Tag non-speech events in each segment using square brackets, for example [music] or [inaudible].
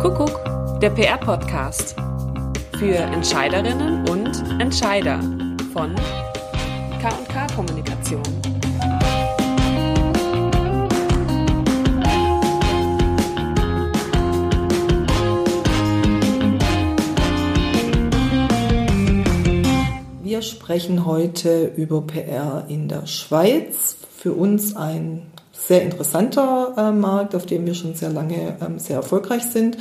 Kuckuck, der PR-Podcast. Für Entscheiderinnen und Entscheider von KK Kommunikation. Wir sprechen heute über PR in der Schweiz. Für uns ein sehr interessanter äh, Markt, auf dem wir schon sehr lange ähm, sehr erfolgreich sind.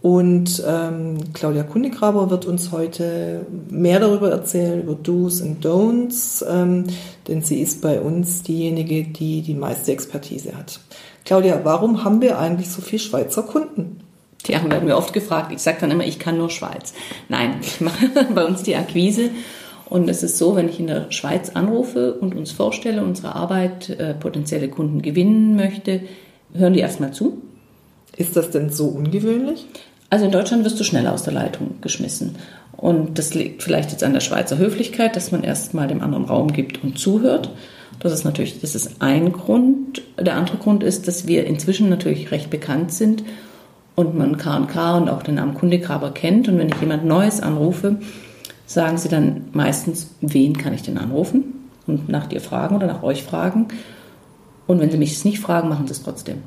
Und ähm, Claudia Kundigraber wird uns heute mehr darüber erzählen, über Do's und Don'ts, ähm, denn sie ist bei uns diejenige, die die meiste Expertise hat. Claudia, warum haben wir eigentlich so viele Schweizer Kunden? Die haben mir oft gefragt. Ich sage dann immer, ich kann nur Schweiz. Nein, ich mache [laughs] bei uns die Akquise und es ist so, wenn ich in der Schweiz anrufe und uns vorstelle, unsere Arbeit äh, potenzielle Kunden gewinnen möchte, hören die erstmal zu. Ist das denn so ungewöhnlich? Also in Deutschland wirst du schneller aus der Leitung geschmissen. Und das liegt vielleicht jetzt an der Schweizer Höflichkeit, dass man erstmal dem anderen Raum gibt und zuhört. Das ist natürlich, das ist ein Grund. Der andere Grund ist, dass wir inzwischen natürlich recht bekannt sind und man K&K und auch den Namen Kundegraber kennt. Und wenn ich jemand Neues anrufe, sagen sie dann meistens, wen kann ich denn anrufen und nach dir fragen oder nach euch fragen. Und wenn sie mich es nicht fragen, machen sie es trotzdem.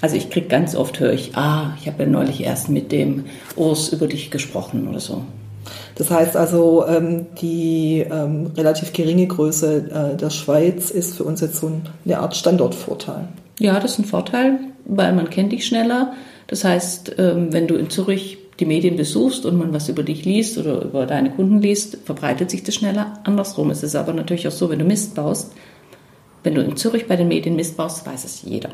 Also ich kriege ganz oft, höre ich, ah, ich habe ja neulich erst mit dem Urs über dich gesprochen oder so. Das heißt also, ähm, die ähm, relativ geringe Größe äh, der Schweiz ist für uns jetzt so eine Art Standortvorteil. Ja, das ist ein Vorteil, weil man kennt dich schneller. Das heißt, ähm, wenn du in Zürich die Medien besuchst und man was über dich liest oder über deine Kunden liest, verbreitet sich das schneller. Andersrum ist es aber natürlich auch so, wenn du Mist baust, wenn du in Zürich bei den Medien Mist baust, weiß es jeder.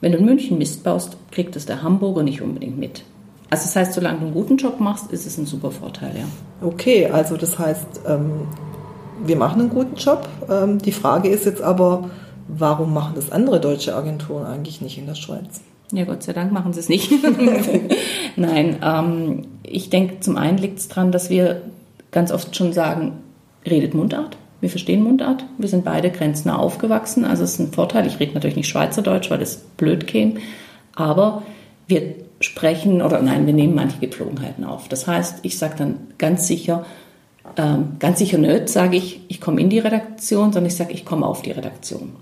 Wenn du in München Mist baust, kriegt es der Hamburger nicht unbedingt mit. Also das heißt, solange du einen guten Job machst, ist es ein super Vorteil, ja. Okay, also das heißt, ähm, wir machen einen guten Job. Ähm, die Frage ist jetzt aber, warum machen das andere deutsche Agenturen eigentlich nicht in der Schweiz? Ja, Gott sei Dank machen sie es nicht. [laughs] [laughs] Nein, ähm, ich denke, zum einen liegt es daran, dass wir ganz oft schon sagen, redet Mundart. Wir verstehen Mundart. Wir sind beide grenznah aufgewachsen. Also es ist ein Vorteil. Ich rede natürlich nicht Schweizerdeutsch, weil das blöd käme. Aber wir sprechen oder nein, wir nehmen manche Gepflogenheiten auf. Das heißt, ich sage dann ganz sicher, ähm, ganz sicher nicht, sage ich, ich komme in die Redaktion, sondern ich sage, ich komme auf die Redaktion.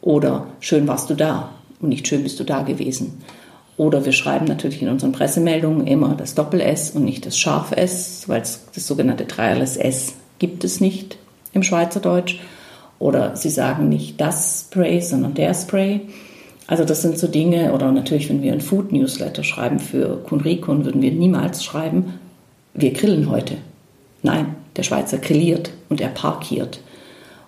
Oder schön warst du da und nicht schön bist du da gewesen. Oder wir schreiben natürlich in unseren Pressemeldungen immer das Doppel-S und nicht das scharfe S, weil das sogenannte Dreierless S gibt es nicht im Schweizerdeutsch. Oder sie sagen nicht das Spray, sondern der Spray. Also das sind so Dinge, oder natürlich, wenn wir ein Food-Newsletter schreiben für Kunrikon, würden wir niemals schreiben, wir grillen heute. Nein, der Schweizer grilliert und er parkiert.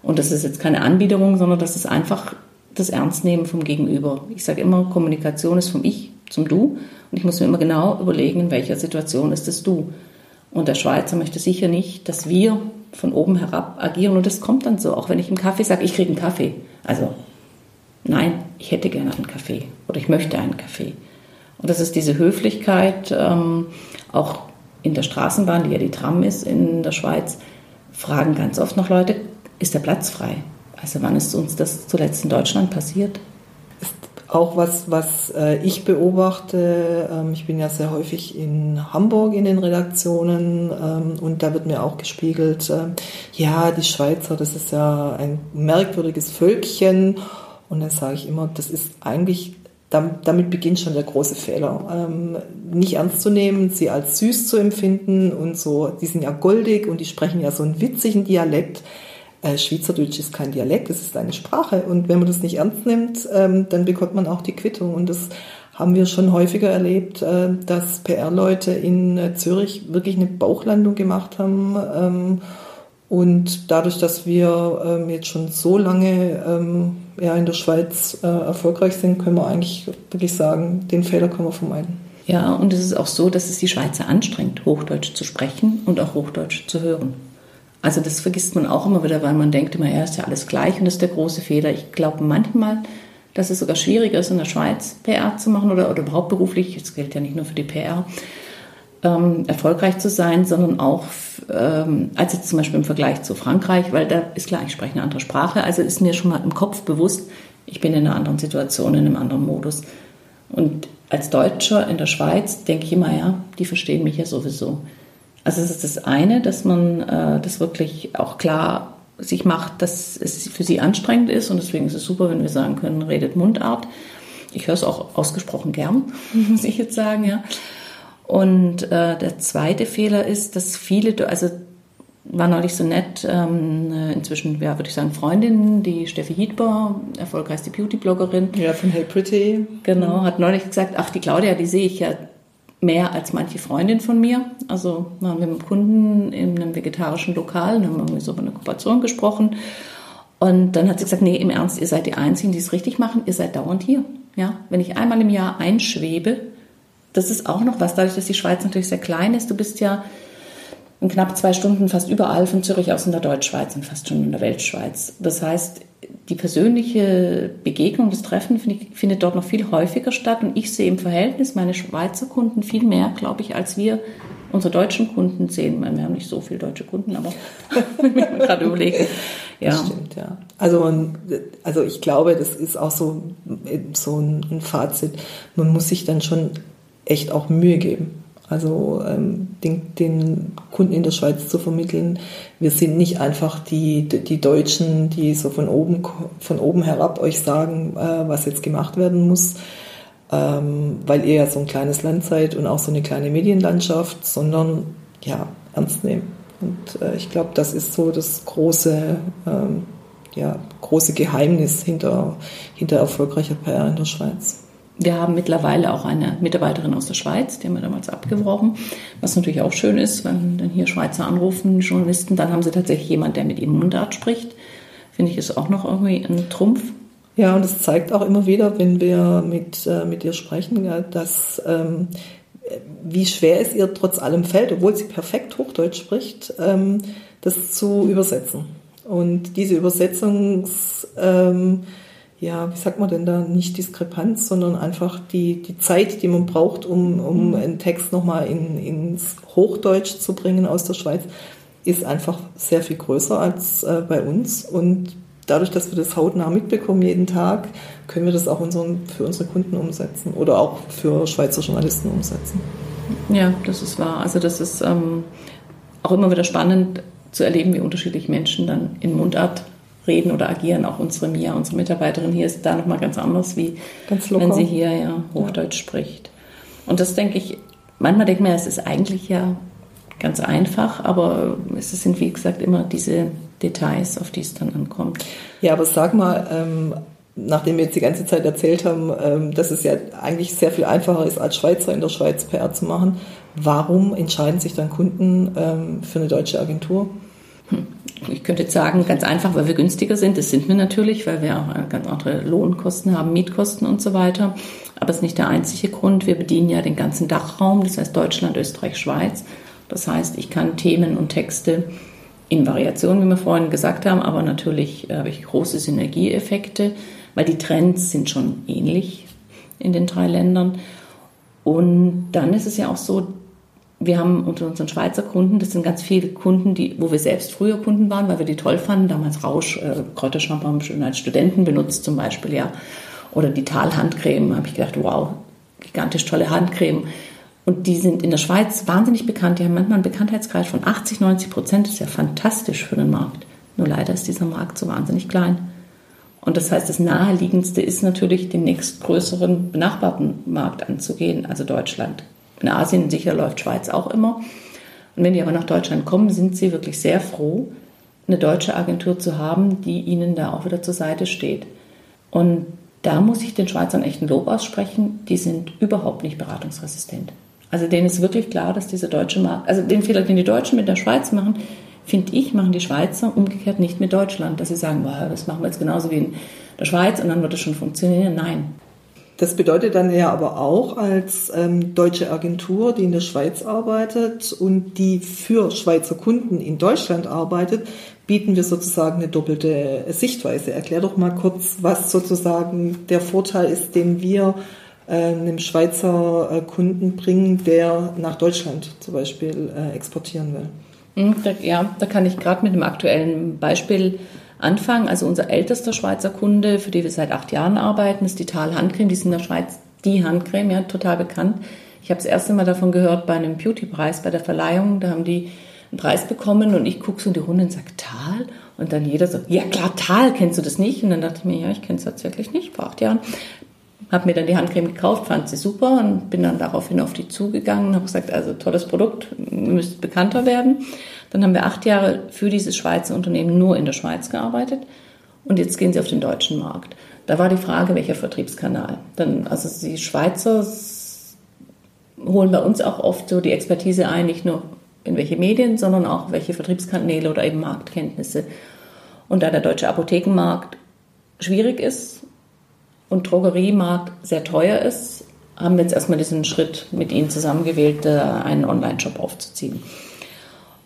Und das ist jetzt keine Anbiederung, sondern das ist einfach das Ernstnehmen vom Gegenüber. Ich sage immer, Kommunikation ist vom Ich zum Du und ich muss mir immer genau überlegen, in welcher Situation ist das Du. Und der Schweizer möchte sicher nicht, dass wir von oben herab agieren und das kommt dann so, auch wenn ich im Kaffee sage, ich kriege einen Kaffee. Also nein, ich hätte gerne einen Kaffee oder ich möchte einen Kaffee. Und das ist diese Höflichkeit, ähm, auch in der Straßenbahn, die ja die Tram ist in der Schweiz, fragen ganz oft noch Leute, ist der Platz frei? Also wann ist uns das zuletzt in Deutschland passiert? Auch was, was äh, ich beobachte. Ähm, ich bin ja sehr häufig in Hamburg in den Redaktionen ähm, und da wird mir auch gespiegelt, äh, ja, die Schweizer, das ist ja ein merkwürdiges Völkchen. Und dann sage ich immer, das ist eigentlich damit beginnt schon der große Fehler. Ähm, nicht ernst zu nehmen, sie als süß zu empfinden und so, die sind ja goldig und die sprechen ja so einen witzigen Dialekt. Äh, Schweizerdeutsch ist kein Dialekt, es ist eine Sprache. Und wenn man das nicht ernst nimmt, ähm, dann bekommt man auch die Quittung. Und das haben wir schon häufiger erlebt, äh, dass PR-Leute in äh, Zürich wirklich eine Bauchlandung gemacht haben. Ähm, und dadurch, dass wir ähm, jetzt schon so lange in der Schweiz äh, erfolgreich sind, können wir eigentlich wirklich sagen, den Fehler können wir vermeiden. Ja, und es ist auch so, dass es die Schweizer anstrengt, Hochdeutsch zu sprechen und auch Hochdeutsch zu hören. Also das vergisst man auch immer wieder, weil man denkt immer, ja, ist ja alles gleich und das ist der große Fehler. Ich glaube manchmal, dass es sogar schwieriger ist, in der Schweiz PR zu machen oder, oder überhaupt beruflich, das gilt ja nicht nur für die PR, ähm, erfolgreich zu sein, sondern auch ähm, als jetzt zum Beispiel im Vergleich zu Frankreich, weil da ist klar, ich spreche eine andere Sprache, also ist mir schon mal im Kopf bewusst, ich bin in einer anderen Situation, in einem anderen Modus. Und als Deutscher in der Schweiz denke ich immer, ja, die verstehen mich ja sowieso. Also es ist das eine, dass man äh, das wirklich auch klar sich macht, dass es für sie anstrengend ist und deswegen ist es super, wenn wir sagen können, redet Mundart. Ich höre es auch ausgesprochen gern, [laughs] muss ich jetzt sagen, ja. Und äh, der zweite Fehler ist, dass viele, also war neulich so nett, ähm, inzwischen, ja, würde ich sagen, Freundin, die Steffi Hiedber, erfolgreichste Beauty-Bloggerin. Ja, von Hey Pretty. Genau, hat neulich gesagt, ach, die Claudia, die sehe ich ja mehr als manche Freundin von mir. Also waren wir mit einem Kunden in einem vegetarischen Lokal und haben irgendwie so über eine Kooperation gesprochen. Und dann hat sie gesagt, nee, im Ernst, ihr seid die Einzigen, die es richtig machen, ihr seid dauernd hier. Ja, wenn ich einmal im Jahr einschwebe, das ist auch noch was, dadurch, dass die Schweiz natürlich sehr klein ist. Du bist ja in knapp zwei Stunden fast überall von Zürich aus in der Deutschschweiz und fast schon in der Weltschweiz. Das heißt, die persönliche Begegnung, das Treffen findet dort noch viel häufiger statt und ich sehe im Verhältnis meine Schweizer Kunden viel mehr, glaube ich, als wir unsere deutschen Kunden sehen. Wir haben nicht so viele deutsche Kunden, aber [laughs] wenn ich mir gerade überlege. Ja. Das stimmt, ja. Also, also ich glaube, das ist auch so, so ein Fazit. Man muss sich dann schon echt auch Mühe geben. Also ähm, den, den, Kunden in der Schweiz zu vermitteln. Wir sind nicht einfach die, die Deutschen, die so von oben, von oben herab euch sagen, äh, was jetzt gemacht werden muss, ähm, weil ihr ja so ein kleines Land seid und auch so eine kleine Medienlandschaft, sondern ja, ernst nehmen. Und äh, ich glaube, das ist so das große, ähm, ja, große Geheimnis hinter, hinter erfolgreicher PR in der Schweiz. Wir haben mittlerweile auch eine Mitarbeiterin aus der Schweiz, die haben wir damals abgebrochen, was natürlich auch schön ist, wenn dann hier Schweizer anrufen, Journalisten, dann haben sie tatsächlich jemanden, der mit ihnen Mundart spricht. Finde ich, ist auch noch irgendwie ein Trumpf. Ja, und es zeigt auch immer wieder, wenn wir mit, äh, mit ihr sprechen, dass ähm, wie schwer es ihr trotz allem fällt, obwohl sie perfekt Hochdeutsch spricht, ähm, das zu übersetzen. Und diese Übersetzungs... Ähm, ja, wie sagt man denn da, nicht Diskrepanz, sondern einfach die, die Zeit, die man braucht, um, um mhm. einen Text nochmal in, ins Hochdeutsch zu bringen aus der Schweiz, ist einfach sehr viel größer als äh, bei uns. Und dadurch, dass wir das hautnah mitbekommen jeden Tag, können wir das auch unseren, für unsere Kunden umsetzen oder auch für Schweizer Journalisten umsetzen. Ja, das ist wahr. Also das ist ähm, auch immer wieder spannend zu erleben, wie unterschiedlich Menschen dann in Mundart reden oder agieren. Auch unsere Mia, unsere Mitarbeiterin hier, ist da nochmal ganz anders, wie wenn sie hier ja Hochdeutsch ja. spricht. Und das denke ich, manchmal denkt man, es ist eigentlich ja ganz einfach, aber es sind, wie gesagt, immer diese Details, auf die es dann ankommt. Ja, aber sag mal, ähm, nachdem wir jetzt die ganze Zeit erzählt haben, ähm, dass es ja eigentlich sehr viel einfacher ist, als Schweizer in der Schweiz PR zu machen, warum entscheiden sich dann Kunden ähm, für eine deutsche Agentur? Ich könnte jetzt sagen, ganz einfach, weil wir günstiger sind. Das sind wir natürlich, weil wir auch ganz andere Lohnkosten haben, Mietkosten und so weiter. Aber es ist nicht der einzige Grund. Wir bedienen ja den ganzen Dachraum, das heißt Deutschland, Österreich, Schweiz. Das heißt, ich kann Themen und Texte in Variationen, wie wir vorhin gesagt haben, aber natürlich äh, habe ich große Synergieeffekte, weil die Trends sind schon ähnlich in den drei Ländern. Und dann ist es ja auch so, wir haben unter unseren Schweizer Kunden, das sind ganz viele Kunden, die, wo wir selbst früher Kunden waren, weil wir die toll fanden. Damals Rausch, äh, Kräutershampoo haben wir schon als Studenten benutzt zum Beispiel, ja. Oder die Tal-Handcreme, habe ich gedacht, wow, gigantisch tolle Handcreme. Und die sind in der Schweiz wahnsinnig bekannt. Die haben manchmal einen Bekanntheitsgrad von 80, 90 Prozent. Das ist ja fantastisch für den Markt. Nur leider ist dieser Markt so wahnsinnig klein. Und das heißt, das Naheliegendste ist natürlich, den nächstgrößeren benachbarten Markt anzugehen, also Deutschland in Asien sicher läuft Schweiz auch immer. Und wenn die aber nach Deutschland kommen, sind sie wirklich sehr froh, eine deutsche Agentur zu haben, die ihnen da auch wieder zur Seite steht. Und da muss ich den Schweizern echt ein Lob aussprechen, die sind überhaupt nicht beratungsresistent. Also denen ist wirklich klar, dass diese deutsche Markt, also den Fehler, den die Deutschen mit der Schweiz machen, finde ich, machen die Schweizer umgekehrt nicht mit Deutschland, dass sie sagen, das machen wir jetzt genauso wie in der Schweiz und dann wird es schon funktionieren. Nein, das bedeutet dann ja aber auch als ähm, deutsche Agentur, die in der Schweiz arbeitet und die für Schweizer Kunden in Deutschland arbeitet, bieten wir sozusagen eine doppelte Sichtweise. Erklär doch mal kurz, was sozusagen der Vorteil ist, den wir äh, einem Schweizer äh, Kunden bringen, der nach Deutschland zum Beispiel äh, exportieren will. Hm, ja, da kann ich gerade mit einem aktuellen Beispiel anfangen. Also unser ältester Schweizer Kunde, für den wir seit acht Jahren arbeiten, ist die Tal Handcreme. Die ist in der Schweiz die Handcreme, ja, total bekannt. Ich habe das erste Mal davon gehört bei einem Beauty-Preis, bei der Verleihung. Da haben die einen Preis bekommen und ich gucke so in die Runde und sage, Tal? Und dann jeder so, ja klar, Tal, kennst du das nicht? Und dann dachte ich mir, ja, ich kenne es tatsächlich nicht, vor acht Jahren. Habe mir dann die Handcreme gekauft, fand sie super und bin dann daraufhin auf die zugegangen und habe gesagt, also tolles Produkt, müsste bekannter werden. Dann haben wir acht Jahre für dieses Schweizer Unternehmen nur in der Schweiz gearbeitet und jetzt gehen sie auf den deutschen Markt. Da war die Frage, welcher Vertriebskanal. Dann, also die Schweizer holen bei uns auch oft so die Expertise ein, nicht nur in welche Medien, sondern auch welche Vertriebskanäle oder eben Marktkenntnisse. Und da der deutsche Apothekenmarkt schwierig ist und Drogeriemarkt sehr teuer ist, haben wir jetzt erstmal diesen Schritt mit Ihnen zusammengewählt, einen Online-Shop aufzuziehen.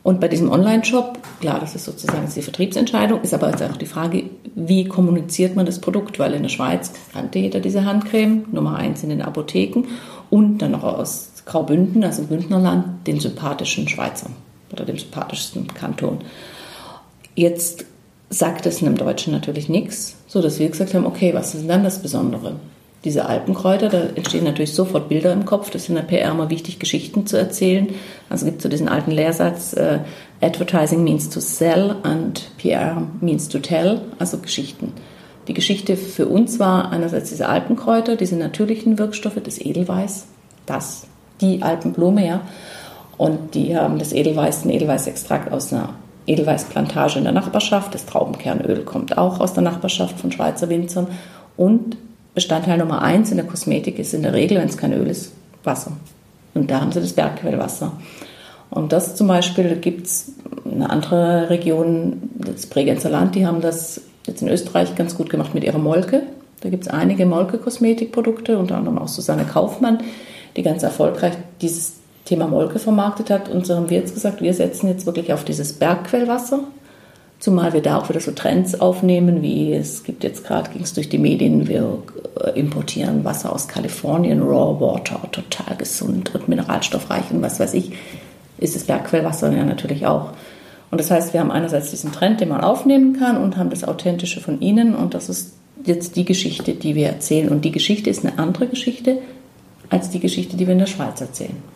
Und bei diesem Online-Shop, klar, das ist sozusagen die Vertriebsentscheidung, ist aber jetzt auch die Frage, wie kommuniziert man das Produkt? Weil in der Schweiz kannte jeder diese Handcreme, Nummer eins in den Apotheken und dann noch aus Graubünden, also im Bündnerland, den sympathischen Schweizer oder dem sympathischsten Kanton. Jetzt sagt es einem Deutschen natürlich nichts, so dass wir gesagt haben, okay, was ist denn dann das Besondere? Diese Alpenkräuter, da entstehen natürlich sofort Bilder im Kopf. Das ist in der PR immer wichtig, Geschichten zu erzählen. Also es gibt so diesen alten Lehrsatz, äh, Advertising means to sell and PR means to tell, also Geschichten. Die Geschichte für uns war einerseits diese Alpenkräuter, diese natürlichen Wirkstoffe, das Edelweiß, das, die Alpenblume, ja. Und die haben das Edelweiß, ein Edelweißextrakt aus einer Edelweißplantage in der Nachbarschaft. Das Traubenkernöl kommt auch aus der Nachbarschaft von Schweizer Winzern. Und Bestandteil Nummer eins in der Kosmetik ist in der Regel, wenn es kein Öl ist, Wasser. Und da haben sie das Bergquellwasser. Und das zum Beispiel gibt es in einer anderen Region, das Bregenzer Land, die haben das jetzt in Österreich ganz gut gemacht mit ihrer Molke. Da gibt es einige Molke-Kosmetikprodukte, unter anderem auch Susanne Kaufmann, die ganz erfolgreich dieses Thema Molke vermarktet hat. Und so haben wir jetzt gesagt, wir setzen jetzt wirklich auf dieses Bergquellwasser. Zumal wir da auch wieder so Trends aufnehmen, wie es gibt jetzt gerade, ging es durch die Medien, wir äh, importieren Wasser aus Kalifornien, Raw Water, total gesund und mineralstoffreich und was weiß ich, ist das Bergquellwasser ja natürlich auch. Und das heißt, wir haben einerseits diesen Trend, den man aufnehmen kann und haben das Authentische von Ihnen und das ist jetzt die Geschichte, die wir erzählen. Und die Geschichte ist eine andere Geschichte als die Geschichte, die wir in der Schweiz erzählen.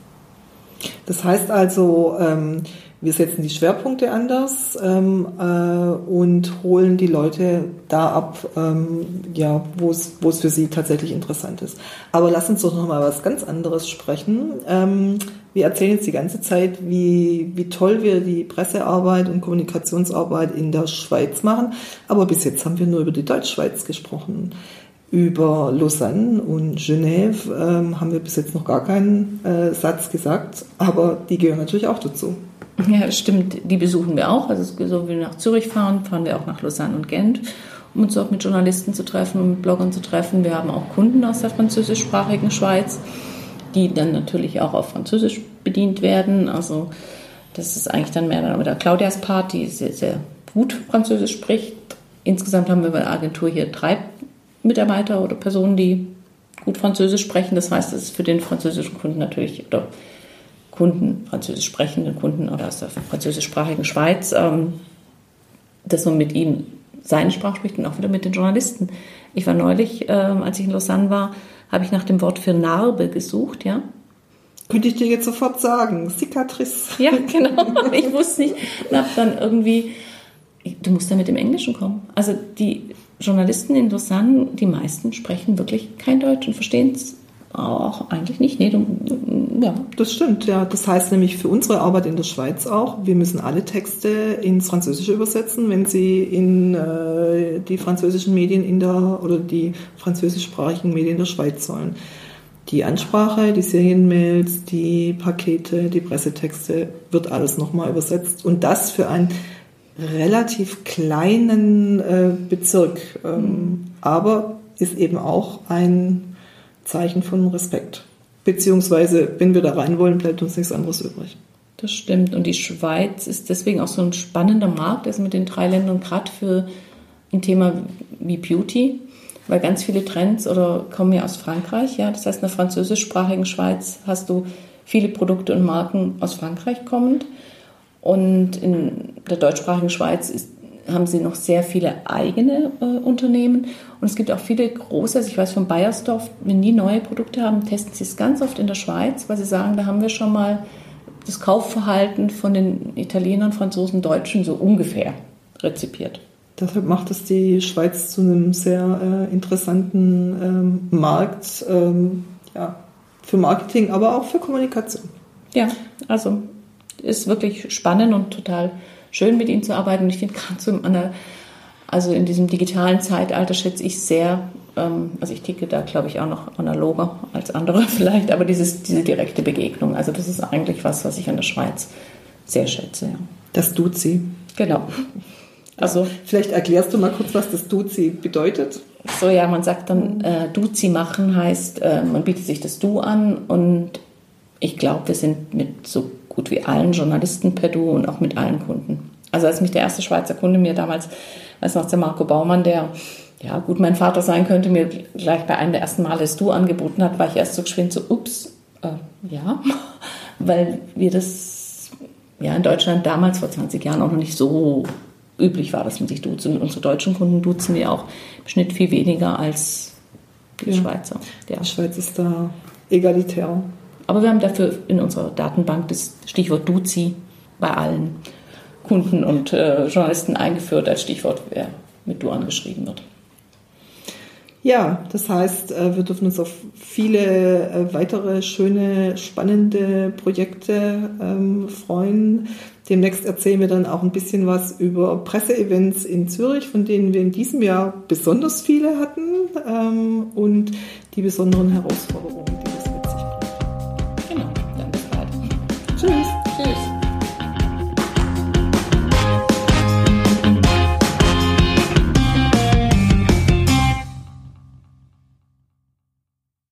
Das heißt also, ähm, wir setzen die Schwerpunkte anders ähm, äh, und holen die Leute da ab, ähm, ja, wo es für sie tatsächlich interessant ist. Aber lass uns doch noch mal was ganz anderes sprechen. Ähm, wir erzählen jetzt die ganze Zeit, wie, wie toll wir die Pressearbeit und Kommunikationsarbeit in der Schweiz machen. Aber bis jetzt haben wir nur über die Deutschschweiz gesprochen. Über Lausanne und Genève ähm, haben wir bis jetzt noch gar keinen äh, Satz gesagt, aber die gehören natürlich auch dazu. Ja, stimmt. Die besuchen wir auch. Also so wie wir nach Zürich fahren, fahren wir auch nach Lausanne und Gent, um uns auch mit Journalisten zu treffen und mit Bloggern zu treffen. Wir haben auch Kunden aus der französischsprachigen Schweiz, die dann natürlich auch auf Französisch bedient werden. Also das ist eigentlich dann mehr dann der Claudias Part, die sehr, sehr gut Französisch spricht. Insgesamt haben wir bei der Agentur hier drei Mitarbeiter oder Personen, die gut Französisch sprechen. Das heißt, es ist für den französischen Kunden natürlich, oder Kunden, französisch sprechenden Kunden oder aus der französischsprachigen Schweiz, ähm, dass man mit ihm seine Sprache spricht und auch wieder mit den Journalisten. Ich war neulich, ähm, als ich in Lausanne war, habe ich nach dem Wort für Narbe gesucht, ja. Könnte ich dir jetzt sofort sagen, Cicatrice. Ja, genau. Ich wusste nicht. Und habe dann irgendwie, du musst da mit dem Englischen kommen. Also die Journalisten in Lausanne, die meisten sprechen wirklich kein Deutsch und verstehen es auch eigentlich nicht. Nee, du, ja. Das stimmt, ja. Das heißt nämlich für unsere Arbeit in der Schweiz auch, wir müssen alle Texte ins Französische übersetzen, wenn sie in äh, die französischen Medien in der oder die französischsprachigen Medien der Schweiz sollen. Die Ansprache, die Serienmails, die Pakete, die Pressetexte wird alles nochmal übersetzt und das für ein relativ kleinen äh, Bezirk, ähm, mhm. aber ist eben auch ein Zeichen von Respekt. Beziehungsweise, wenn wir da rein wollen, bleibt uns nichts anderes übrig. Das stimmt. Und die Schweiz ist deswegen auch so ein spannender Markt, also mit den drei Ländern, gerade für ein Thema wie Beauty, weil ganz viele Trends oder kommen ja aus Frankreich. Ja? Das heißt, in der französischsprachigen Schweiz hast du viele Produkte und Marken aus Frankreich kommend. Und in der deutschsprachigen Schweiz ist, haben sie noch sehr viele eigene äh, Unternehmen und es gibt auch viele große, also ich weiß von Bayersdorf, wenn die neue Produkte haben, testen sie es ganz oft in der Schweiz, weil sie sagen, da haben wir schon mal das Kaufverhalten von den Italienern, Franzosen, Deutschen so ungefähr rezipiert. Deshalb macht es die Schweiz zu einem sehr äh, interessanten ähm, Markt ähm, ja, für Marketing, aber auch für Kommunikation. Ja, also ist wirklich spannend und total schön mit ihnen zu arbeiten. Und ich finde gerade so in also in diesem digitalen Zeitalter schätze ich sehr, ähm, also ich ticke da glaube ich auch noch analoger als andere [laughs] vielleicht, aber dieses, diese direkte Begegnung, also das ist eigentlich was, was ich an der Schweiz sehr schätze. Ja. Das Duzi. Genau. Also vielleicht erklärst du mal kurz, was das Duzi bedeutet. So ja, man sagt dann äh, Duzi machen heißt, äh, man bietet sich das Du an und ich glaube, wir sind mit so gut wie allen Journalisten per Du und auch mit allen Kunden. Also als mich der erste Schweizer Kunde mir damals, weiß noch, der Marco Baumann, der ja gut mein Vater sein könnte, mir gleich bei einem der ersten Male das Du angeboten hat, war ich erst so geschwind so, ups, äh, ja, [laughs] weil wir das ja in Deutschland damals vor 20 Jahren auch noch nicht so üblich war, dass man sich duzt. Und unsere deutschen Kunden duzen wir auch im Schnitt viel weniger als die ja. Schweizer. Ja. Die Schweiz ist da egalitär. Aber wir haben dafür in unserer Datenbank das Stichwort Duzi bei allen Kunden und äh, Journalisten eingeführt als Stichwort, wer mit Du angeschrieben wird. Ja, das heißt, äh, wir dürfen uns auf viele äh, weitere schöne, spannende Projekte ähm, freuen. Demnächst erzählen wir dann auch ein bisschen was über Presseevents in Zürich, von denen wir in diesem Jahr besonders viele hatten ähm, und die besonderen Herausforderungen.